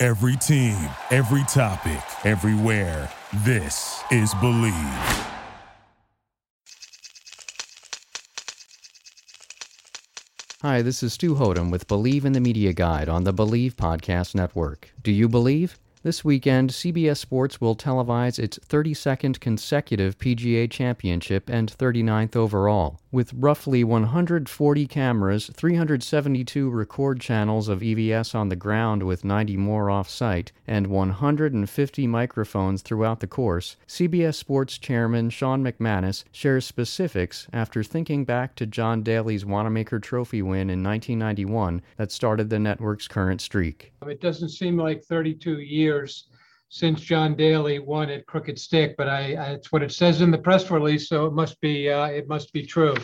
Every team, every topic, everywhere. This is Bleav. Hi, this is Stu Hothem with Bleav in the Media Guide on the Bleav Podcast Network. Do you believe? This weekend, CBS Sports will televise its 32nd consecutive PGA Championship and 39th overall. With roughly 140 cameras, 372 record channels of EVS on the ground with 90 more off site, and 150 microphones throughout the course, CBS Sports Chairman Sean McManus shares specifics after thinking back to John Daly's Wanamaker Trophy win in 1991 that started the network's current streak. It doesn't seem like 32 years since John Daly won at Crooked Stick, but I, I it's what it says in the press release, so it must be uh, it must be true.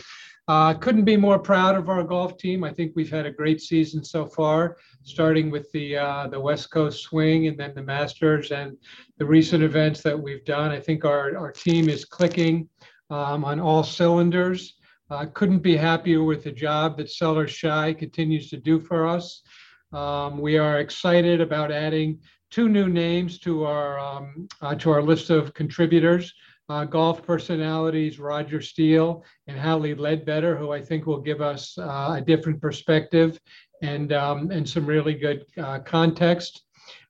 Uh, couldn't be more proud of our golf team. I think we've had a great season so far, starting with the uh, the West Coast Swing and then the Masters and the recent events that we've done. I think our our team is clicking um, on all cylinders. Uh, couldn't be happier with the job that Sellers Shy continues to do for us. Um, we are excited about adding two new names to our um, uh, to our list of contributors. Uh, golf personalities Roger Steele and Hally Leadbetter, who I think will give us uh, a different perspective and um, and some really good uh, context.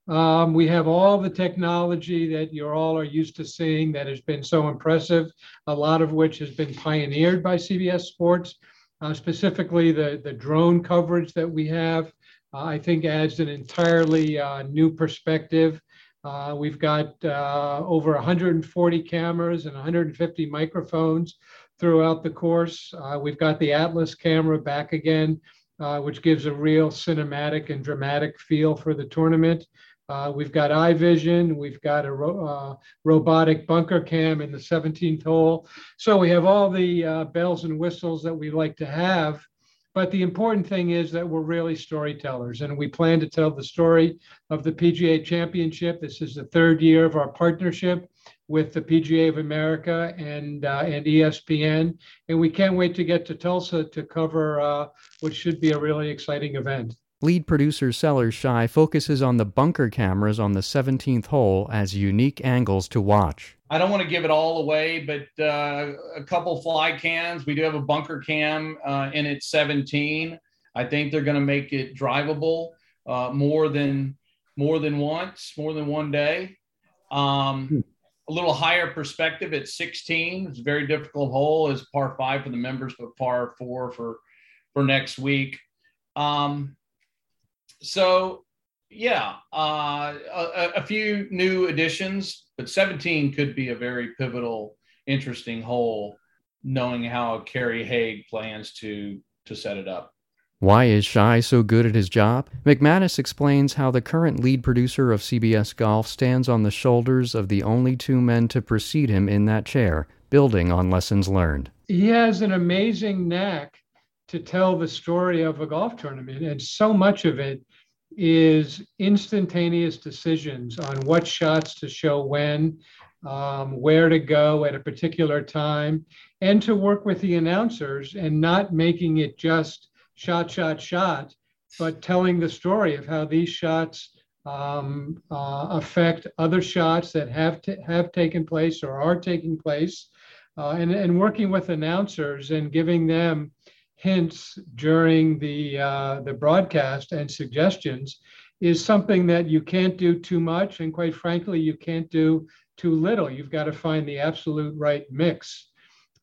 Um, we have all the technology that you all are used to seeing that has been so impressive, a lot of which has been pioneered by CBS Sports, uh, specifically the, the drone coverage that we have, I think adds an entirely uh, new perspective. Uh, we've got over 140 cameras and 150 microphones throughout the course. we've got the Atlas camera back again, which gives a real cinematic and dramatic feel for the tournament. Uh, we've got iVision. We've got a ro- uh, robotic bunker cam in the 17th hole. So we have all the uh, bells and whistles that we like to have but the important thing is that we're really storytellers, and we plan to tell the story of the PGA Championship. This is the third year of our partnership with the PGA of America and uh, and ESPN, and we can't wait to get to Tulsa to cover uh, what should be a really exciting event. Lead producer Sellers Shy focuses on the bunker cameras on the 17th hole as unique angles to watch. I don't want to give it all away, but uh, a couple fly cans. We do have a bunker cam uh, in at 17. I think they're going to make it drivable uh, more than more than once, more than one day. Um, hmm. a little higher perspective at 16. It's a very difficult hole as par five for the members, but par four for for next week. Um, so yeah, uh, a, a, few new additions, but 17 could be a very pivotal, interesting hole, knowing how Kerry Haigh plans to to set it up. Why is Shy so good at his job? McManus explains how the current lead producer of CBS Golf stands on the shoulders of the only two men to precede him in that chair, building on lessons learned. He has an amazing knack to tell the story of a golf tournament, and so much of it is instantaneous decisions on what shots to show when, um, where to go at a particular time, and to work with the announcers and not making it just shot, shot, shot, but telling the story of how these shots um, uh, affect other shots that have t- have taken place or are taking place, uh, and, and working with announcers and giving them hints during the uh, the broadcast and suggestions is something that you can't do too much, and quite frankly, you can't do too little. You've got to find the absolute right mix.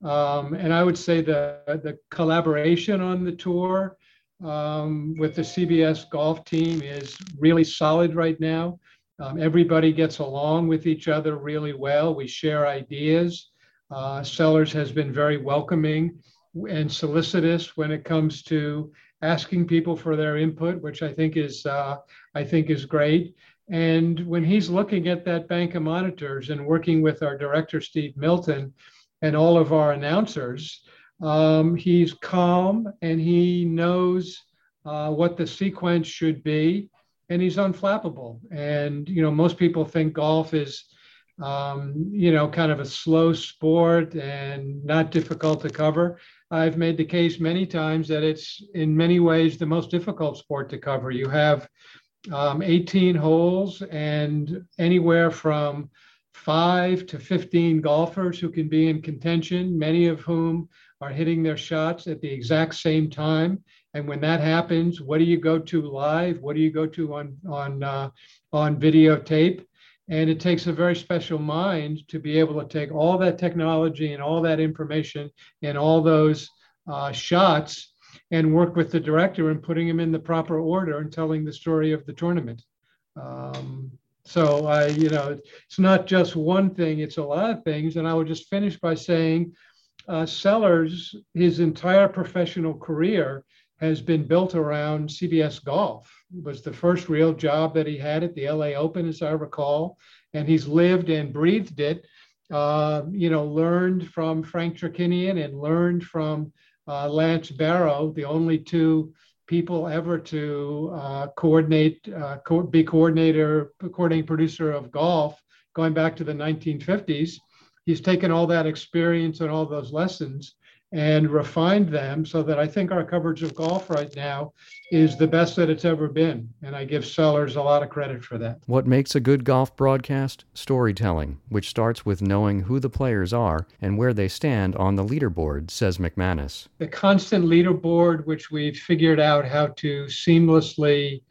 Um, and I would say the the collaboration on the tour um, with the CBS golf team is really solid right now. Um, everybody gets along with each other really well. We share ideas. Uh, Sellers has been very welcoming and solicitous when it comes to asking people for their input, which I think is uh, I think is great. And when he's looking at that bank of monitors and working with our director Steve Milton and all of our announcers, um, he's calm and he knows uh, what the sequence should be, and he's unflappable. And you know, most people think golf is um, you know, kind of a slow sport and not difficult to cover. I've made the case many times that it's in many ways the most difficult sport to cover. You have um, 18 holes and anywhere from five to 15 golfers who can be in contention, many of whom are hitting their shots at the exact same time. And when that happens, what do you go to live? What do you go to on on uh, on videotape? And it takes a very special mind to be able to take all that technology and all that information and all those uh, shots and work with the director and putting them in the proper order and telling the story of the tournament. Um, so I, you know, it's not just one thing; it's a lot of things. And I will just finish by saying, uh, Sellers, his entire professional career has been built around CBS Golf. It was the first real job that he had at the LA Open, as I recall, and he's lived and breathed it. Uh, you know, learned from Frank Chirkinian and learned from uh, Lance Barrow, the only two people ever to uh, coordinate, uh, co- be coordinator, coordinating producer of golf, going back to the 1950s. He's taken all that experience and all those lessons and refined them so that I think our coverage of golf right now is the best that it's ever been. And I give Sellers a lot of credit for that. What makes a good golf broadcast? Storytelling, which starts with knowing who the players are and where they stand on the leaderboard, says McManus. The constant leaderboard, which we've figured out how to seamlessly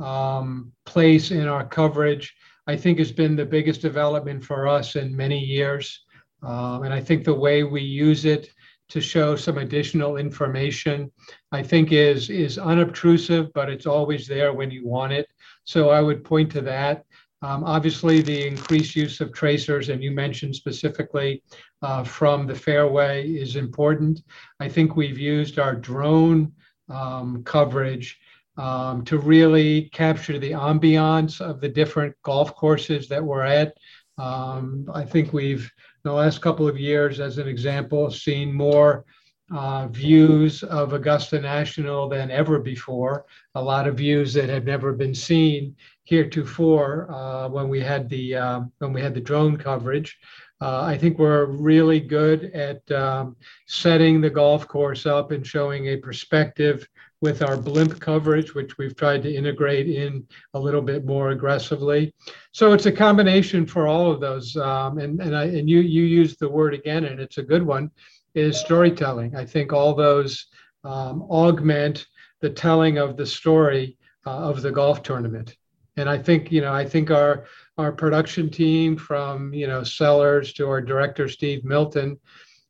um, place in our coverage, I think has been the biggest development for us in many years. Um, and I think the way we use it to show some additional information, I think is is unobtrusive, but it's always there when you want it. So I would point to that. Um, obviously, the increased use of tracers, and you mentioned specifically uh, from the fairway, is important. I think we've used our drone um, coverage um, to really capture the ambiance of the different golf courses that we're at. Um, I think we've the last couple of years, as an example, seen more uh, views of Augusta National than ever before. A lot of views that had never been seen heretofore uh, when we had the uh, when we had the drone coverage. Uh, I think we're really good at um, setting the golf course up and showing a perspective with our blimp coverage, which we've tried to integrate in a little bit more aggressively. So it's a combination for all of those. Um, and and, I, and you you used the word again, and it's a good one, is storytelling. I think all those um, augment the telling of the story uh, of the golf tournament. And I think you know I think our our production team from you know Sellers to our director Steve Milton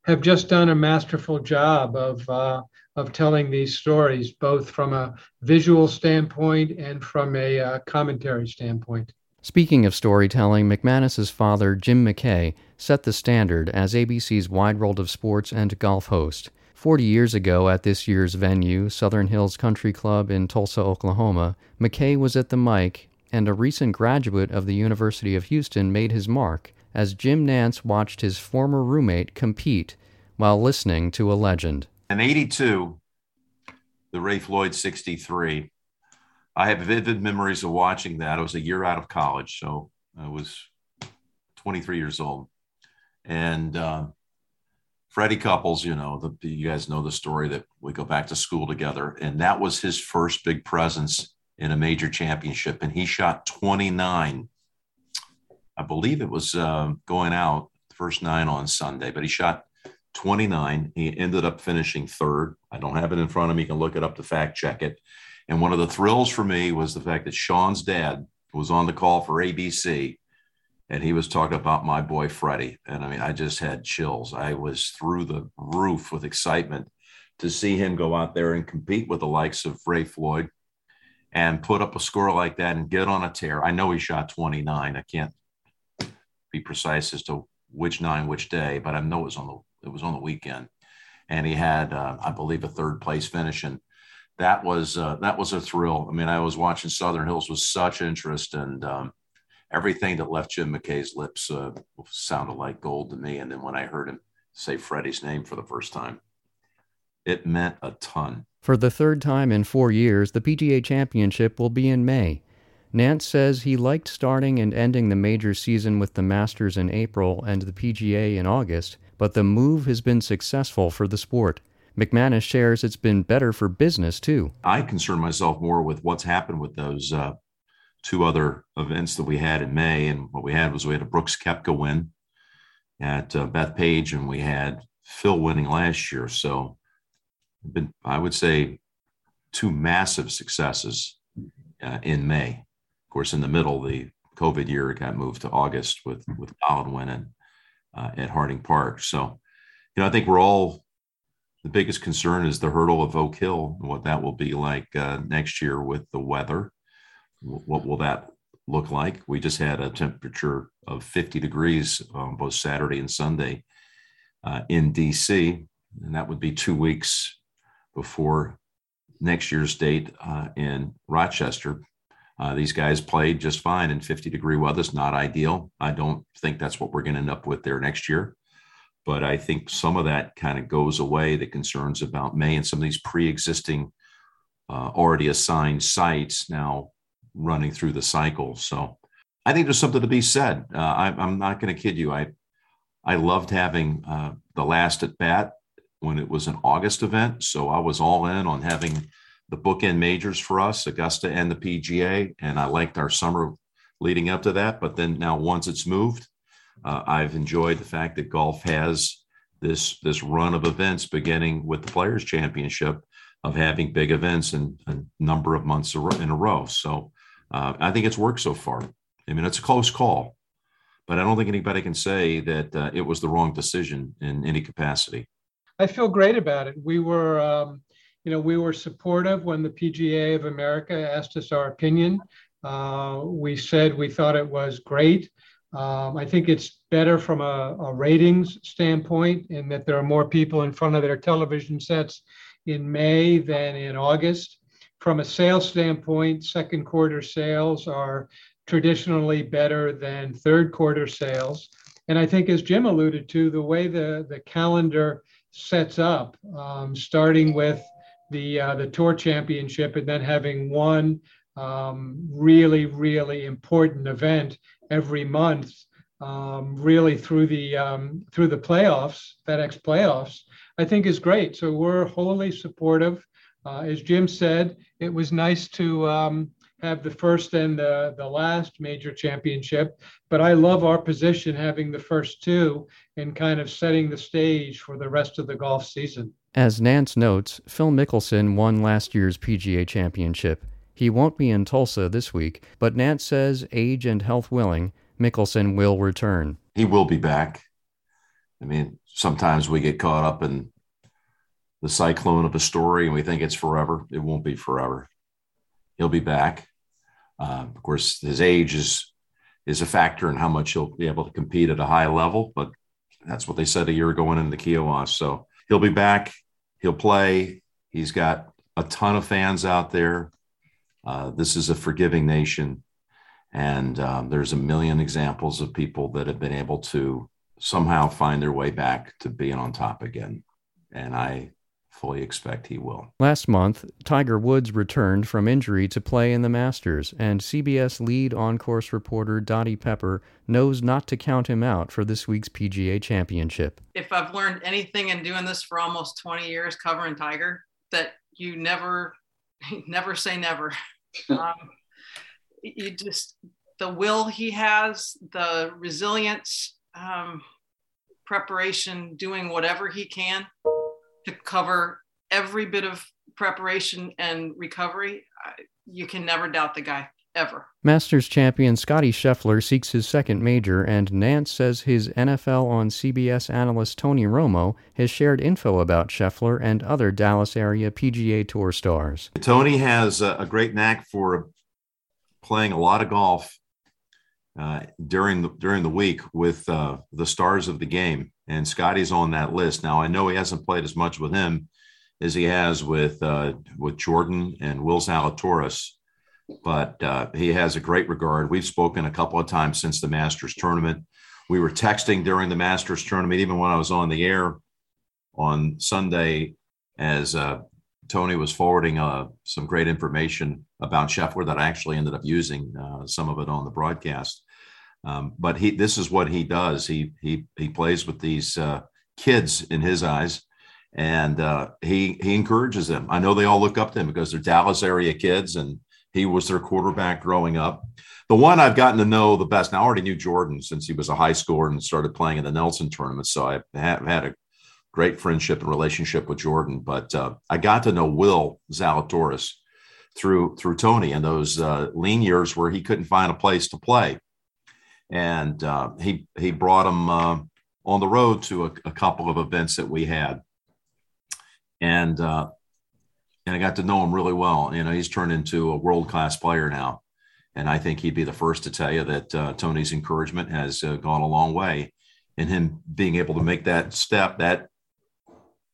have just done a masterful job of uh, of telling these stories, both from a visual standpoint and from a uh, commentary standpoint. Speaking of storytelling, McManus's father, Jim McKay, set the standard as ABC's Wide World of Sports and golf host. Forty years ago, at this year's venue, Southern Hills Country Club in Tulsa, Oklahoma, McKay was at the mic, and a recent graduate of the University of Houston made his mark as Jim Nantz watched his former roommate compete while listening to a legend. In 82, the Ray Floyd 63, I have vivid memories of watching that. I was a year out of college, so I was 23 years old. And uh, Freddie Couples, you know, the, you guys know the story that we go back to school together. And that was his first big presence in a major championship. And he shot 29. I believe it was uh, going out the first nine on Sunday, but he shot 29. He ended up finishing third. I don't have it in front of me. You can look it up to fact check it. And one of the thrills for me was the fact that Sean's dad was on the call for ABC and he was talking about my boy Freddie. And I mean, I just had chills. I was through the roof with excitement to see him go out there and compete with the likes of Ray Floyd and put up a score like that and get on a tear. I know he shot 29. I can't be precise as to which nine, which day, but I know it was on the it was on the weekend, and he had, uh, I believe, a third place finish. And that was uh, that was a thrill. I mean, I was watching Southern Hills with such interest, and um, everything that left Jim McKay's lips uh, sounded like gold to me. And then when I heard him say Freddie's name for the first time, it meant a ton. For the third time in four years, the PGA Championship will be in May. Nantz says he liked starting and ending the major season with the Masters in April and the PGA in August, but the move has been successful for the sport. McManus shares it's been better for business too. I concern myself more with what's happened with those uh, two other events that we had in May. And what we had was we had a Brooks Koepka win at uh, Bethpage, and we had Phil winning last year. So, been, I would say, two massive successes uh, in May. Of course, in the middle, the COVID year got moved to August with with Collin winning uh, at Harding Park. So, you know, I think we're all the biggest concern is the hurdle of Oak Hill and what that will be like uh, next year with the weather. What will that look like? We just had a temperature of 50 degrees on both Saturday and Sunday uh, in DC, and that would be two weeks before next year's date uh, in Rochester. Uh, these guys played just fine in 50 degree weather. It's not ideal. I don't think that's what we're going to end up with there next year. But I think some of that kind of goes away, the concerns about May and some of these pre existing, uh, already assigned sites now running through the cycle. So I think there's something to be said. Uh, I, am not going to kid you. I, I loved having uh, the last at bat when it was an August event. So I was all in on having the bookend majors for us, Augusta and the PGA, and I liked our summer leading up to that. But then now, once it's moved, uh, I've enjoyed the fact that golf has this this run of events, beginning with the Players Championship, of having big events in a number of months in a row. So uh, I think it's worked so far. I mean, it's a close call, but I don't think anybody can say that uh, it was the wrong decision in any capacity. I feel great about it. We were. Um you know, we were supportive when the PGA of America asked us our opinion. Uh, we said we thought it was great. Um, I think it's better from a, a, ratings standpoint in that there are more people in front of their television sets in May than in August. From a sales standpoint, second quarter sales are traditionally better than third quarter sales. And I think, as Jim alluded to, the way the, the calendar sets up, um, starting with the uh, the tour championship and then having one um, really really important event every month um, really through the um, through the playoffs FedEx playoffs I think is great. So we're wholly supportive. Uh, as Jim said it was nice to um, have the first and the, the last major championship but I love our position having the first two and kind of setting the stage for the rest of the golf season. As Nantz notes, Phil Mickelson won last year's PGA Championship. He won't be in Tulsa this week, but Nantz says, age and health willing, Mickelson will return. He will be back. I mean, sometimes we get caught up in the cyclone of a story and we think it's forever. It won't be forever. He'll be back. Uh, of course, his age is is a factor in how much he'll be able to compete at a high level, but that's what they said a year ago in the Kiawah. So he'll be back. He'll play. He's got a ton of fans out there. Uh, this is a forgiving nation. And um, there's a million examples of people that have been able to somehow find their way back to being on top again. And I fully expect he will. Last month, Tiger Woods returned from injury to play in the Masters, and CBS lead on course reporter Dottie Pepper knows not to count him out for this week's PGA Championship. If I've learned anything in doing this for almost 20 years covering Tiger, that you never, never say never. um, you just, the will he has, the resilience, um, preparation, doing whatever he can to cover every bit of preparation and recovery, you can never doubt the guy ever. Masters champion Scotty Scheffler seeks his second major, and Nantz says his NFL on CBS analyst Tony Romo has shared info about Scheffler and other Dallas area PGA Tour stars. Tony has a, great knack for playing a lot of golf uh, during the during the week with uh, the stars of the game, and Scotty's on that list. Now I know he hasn't played as much with him as he has with uh, with Jordan and Will Zalatoris, but uh, he has a great regard. We've spoken a couple of times since the Masters tournament. We were texting during the Masters tournament, even when I was on the air on Sunday, as uh, Tony was forwarding uh, some great information about Scheffler that I actually ended up using uh, some of it on the broadcast. Um, but he, this is what he does. He he he plays with these uh, kids in his eyes, and uh, he he encourages them. I know they all look up to him because they're Dallas area kids, and he was their quarterback growing up. The one I've gotten to know the best. Now I already knew Jordan since he was a high schooler and started playing in the Nelson tournament, so I have had a great friendship and relationship with Jordan. But uh, I got to know Will Zalatoris through through Tony and those uh, lean years where he couldn't find a place to play and uh, he he brought him uh, on the road to a, a, couple of events that we had, and uh, and I got to know him really well. You know, he's turned into a world class player now, and I think he'd be the first to tell you that uh, Tony's encouragement has uh, gone a long way. In him being able to make that step, that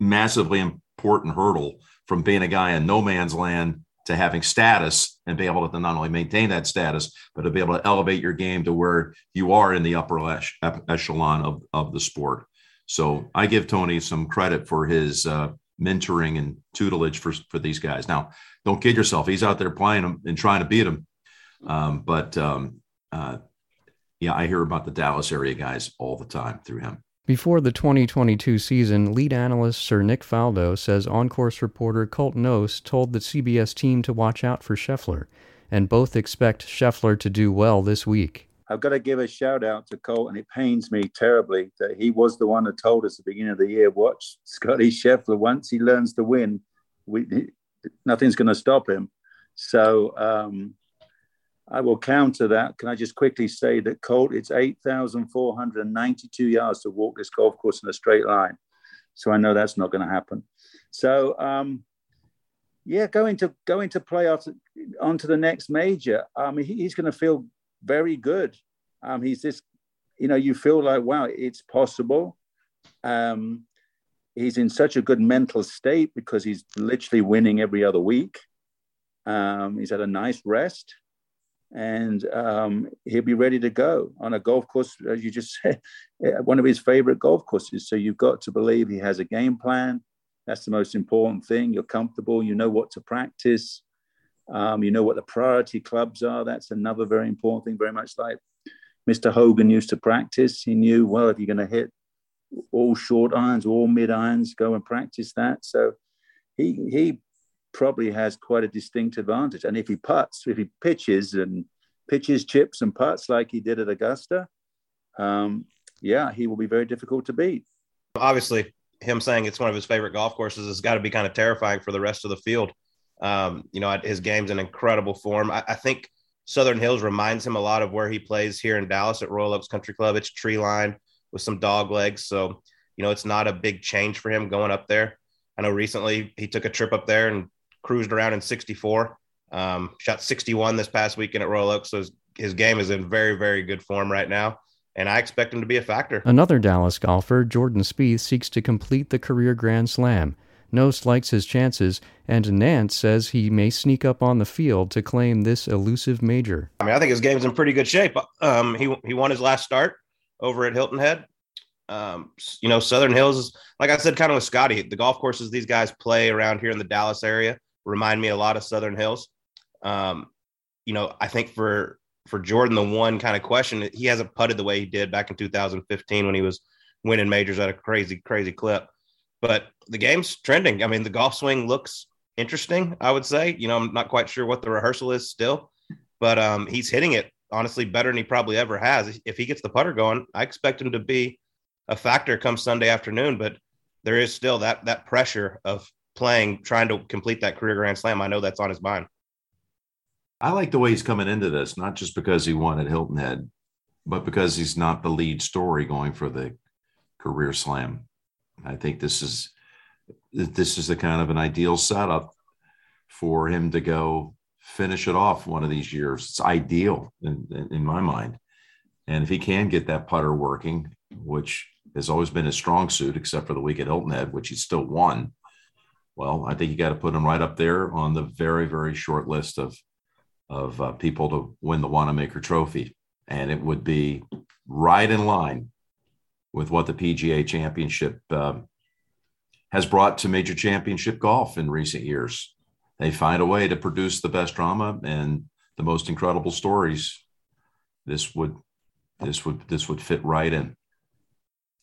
massively important hurdle from being a guy in no man's land to having status and be able to not only maintain that status, but to be able to elevate your game to where you are in the upper echelon of, of the sport. So I give Tony some credit for his uh, mentoring and tutelage for, for these guys. Now, don't kid yourself. He's out there playing them and trying to beat them. Um, but um, uh, yeah, I hear about the Dallas area guys all the time through him. Before the 2022 season, lead analyst Sir Nick Faldo says on-course reporter Colt Knost told the CBS team to watch out for Scheffler, and both expect Scheffler to do well this week. I've got to give a shout out to Colt, and it pains me terribly that he was the one that told us at the beginning of the year, watch Scotty Scheffler, once he learns to win, we, nothing's going to stop him. So um, I will counter that. Can I just quickly say that Colt, it's 8,492 yards to walk this golf course in a straight line. So I know that's not going to happen. So, um, yeah, going to going to play off onto the next major. Um, he, he's going to feel very good. Um, he's this, you know, you feel like wow, it's possible. Um, he's in such a good mental state because he's literally winning every other week. Um, he's had a nice rest and um, he'll be ready to go on a golf course, as you just said, one of his favorite golf courses. So you've got to believe he has a game plan. That's the most important thing. You're comfortable. You know what to practice. Um, you know what the priority clubs are. That's another very important thing. Very much like Mr. Hogan used to practice. He knew well if you're going to hit all short irons, all mid irons, go and practice that. So he he probably has quite a distinct advantage. And if he puts, if he pitches and pitches chips and puts like he did at Augusta, um, yeah, he will be very difficult to beat. Obviously, him saying it's one of his favorite golf courses has got to be kind of terrifying for the rest of the field. Um, you know, his game's in incredible form. I, I, think Southern Hills reminds him a lot of where he plays here in Dallas at Royal Oaks Country Club. It's tree line with some dog legs. So, you know, it's not a big change for him going up there. I know recently he took a trip up there and cruised around in 64. Um, shot 61 this past weekend at Royal Oaks. So his, his game is in very, very good form right now. And I expect him to be a factor. Another Dallas golfer, Jordan Spieth, seeks to complete the career Grand Slam. Knost likes his chances, and Nantz says he may sneak up on the field to claim this elusive major. I mean, I think his game's in pretty good shape. Um, he he won his last start over at Hilton Head. Um, you know, Southern Hills, like I said, kind of with Scotty, the golf courses these guys play around here in the Dallas area remind me a lot of Southern Hills. Um, you know, I think for for Jordan, the one kind of question he hasn't putted the way he did back in 2015 when he was winning majors at a crazy, crazy clip. But the game's trending. I mean, the golf swing looks interesting. I would say. You know, I'm not quite sure what the rehearsal is still, but um, he's hitting it honestly better than he probably ever has. If he gets the putter going, I expect him to be a factor come Sunday afternoon. But there is still that that pressure of playing, trying to complete that career Grand Slam. I know that's on his mind. I like the way he's coming into this, not just because he won at Hilton Head, but because he's not the lead story going for the career slam. I think this is this is the kind of an ideal setup for him to go finish it off one of these years. It's ideal in, in, my mind. And if he can get that putter working, which has always been his strong suit, except for the week at Hilton Head, which he still won, well, I think you got to put them right up there on the very, very short list of of uh, people to win the Wanamaker Trophy, and it would be right in line with what the PGA Championship um, has brought to major championship golf in recent years. They find a way to produce the best drama and the most incredible stories. This would this would this would fit right in.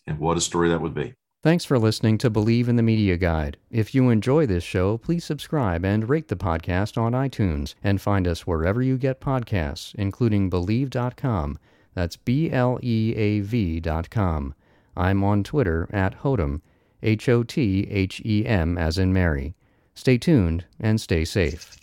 And what a story that would be. Thanks for listening to Bleav in the Media Guide. If you enjoy this show, please subscribe and rate the podcast on iTunes and find us wherever you get podcasts, including Bleav.com. That's B L E A V.com. I'm on Twitter at Hothem, H O T H E M as in Mary. Stay tuned and stay safe.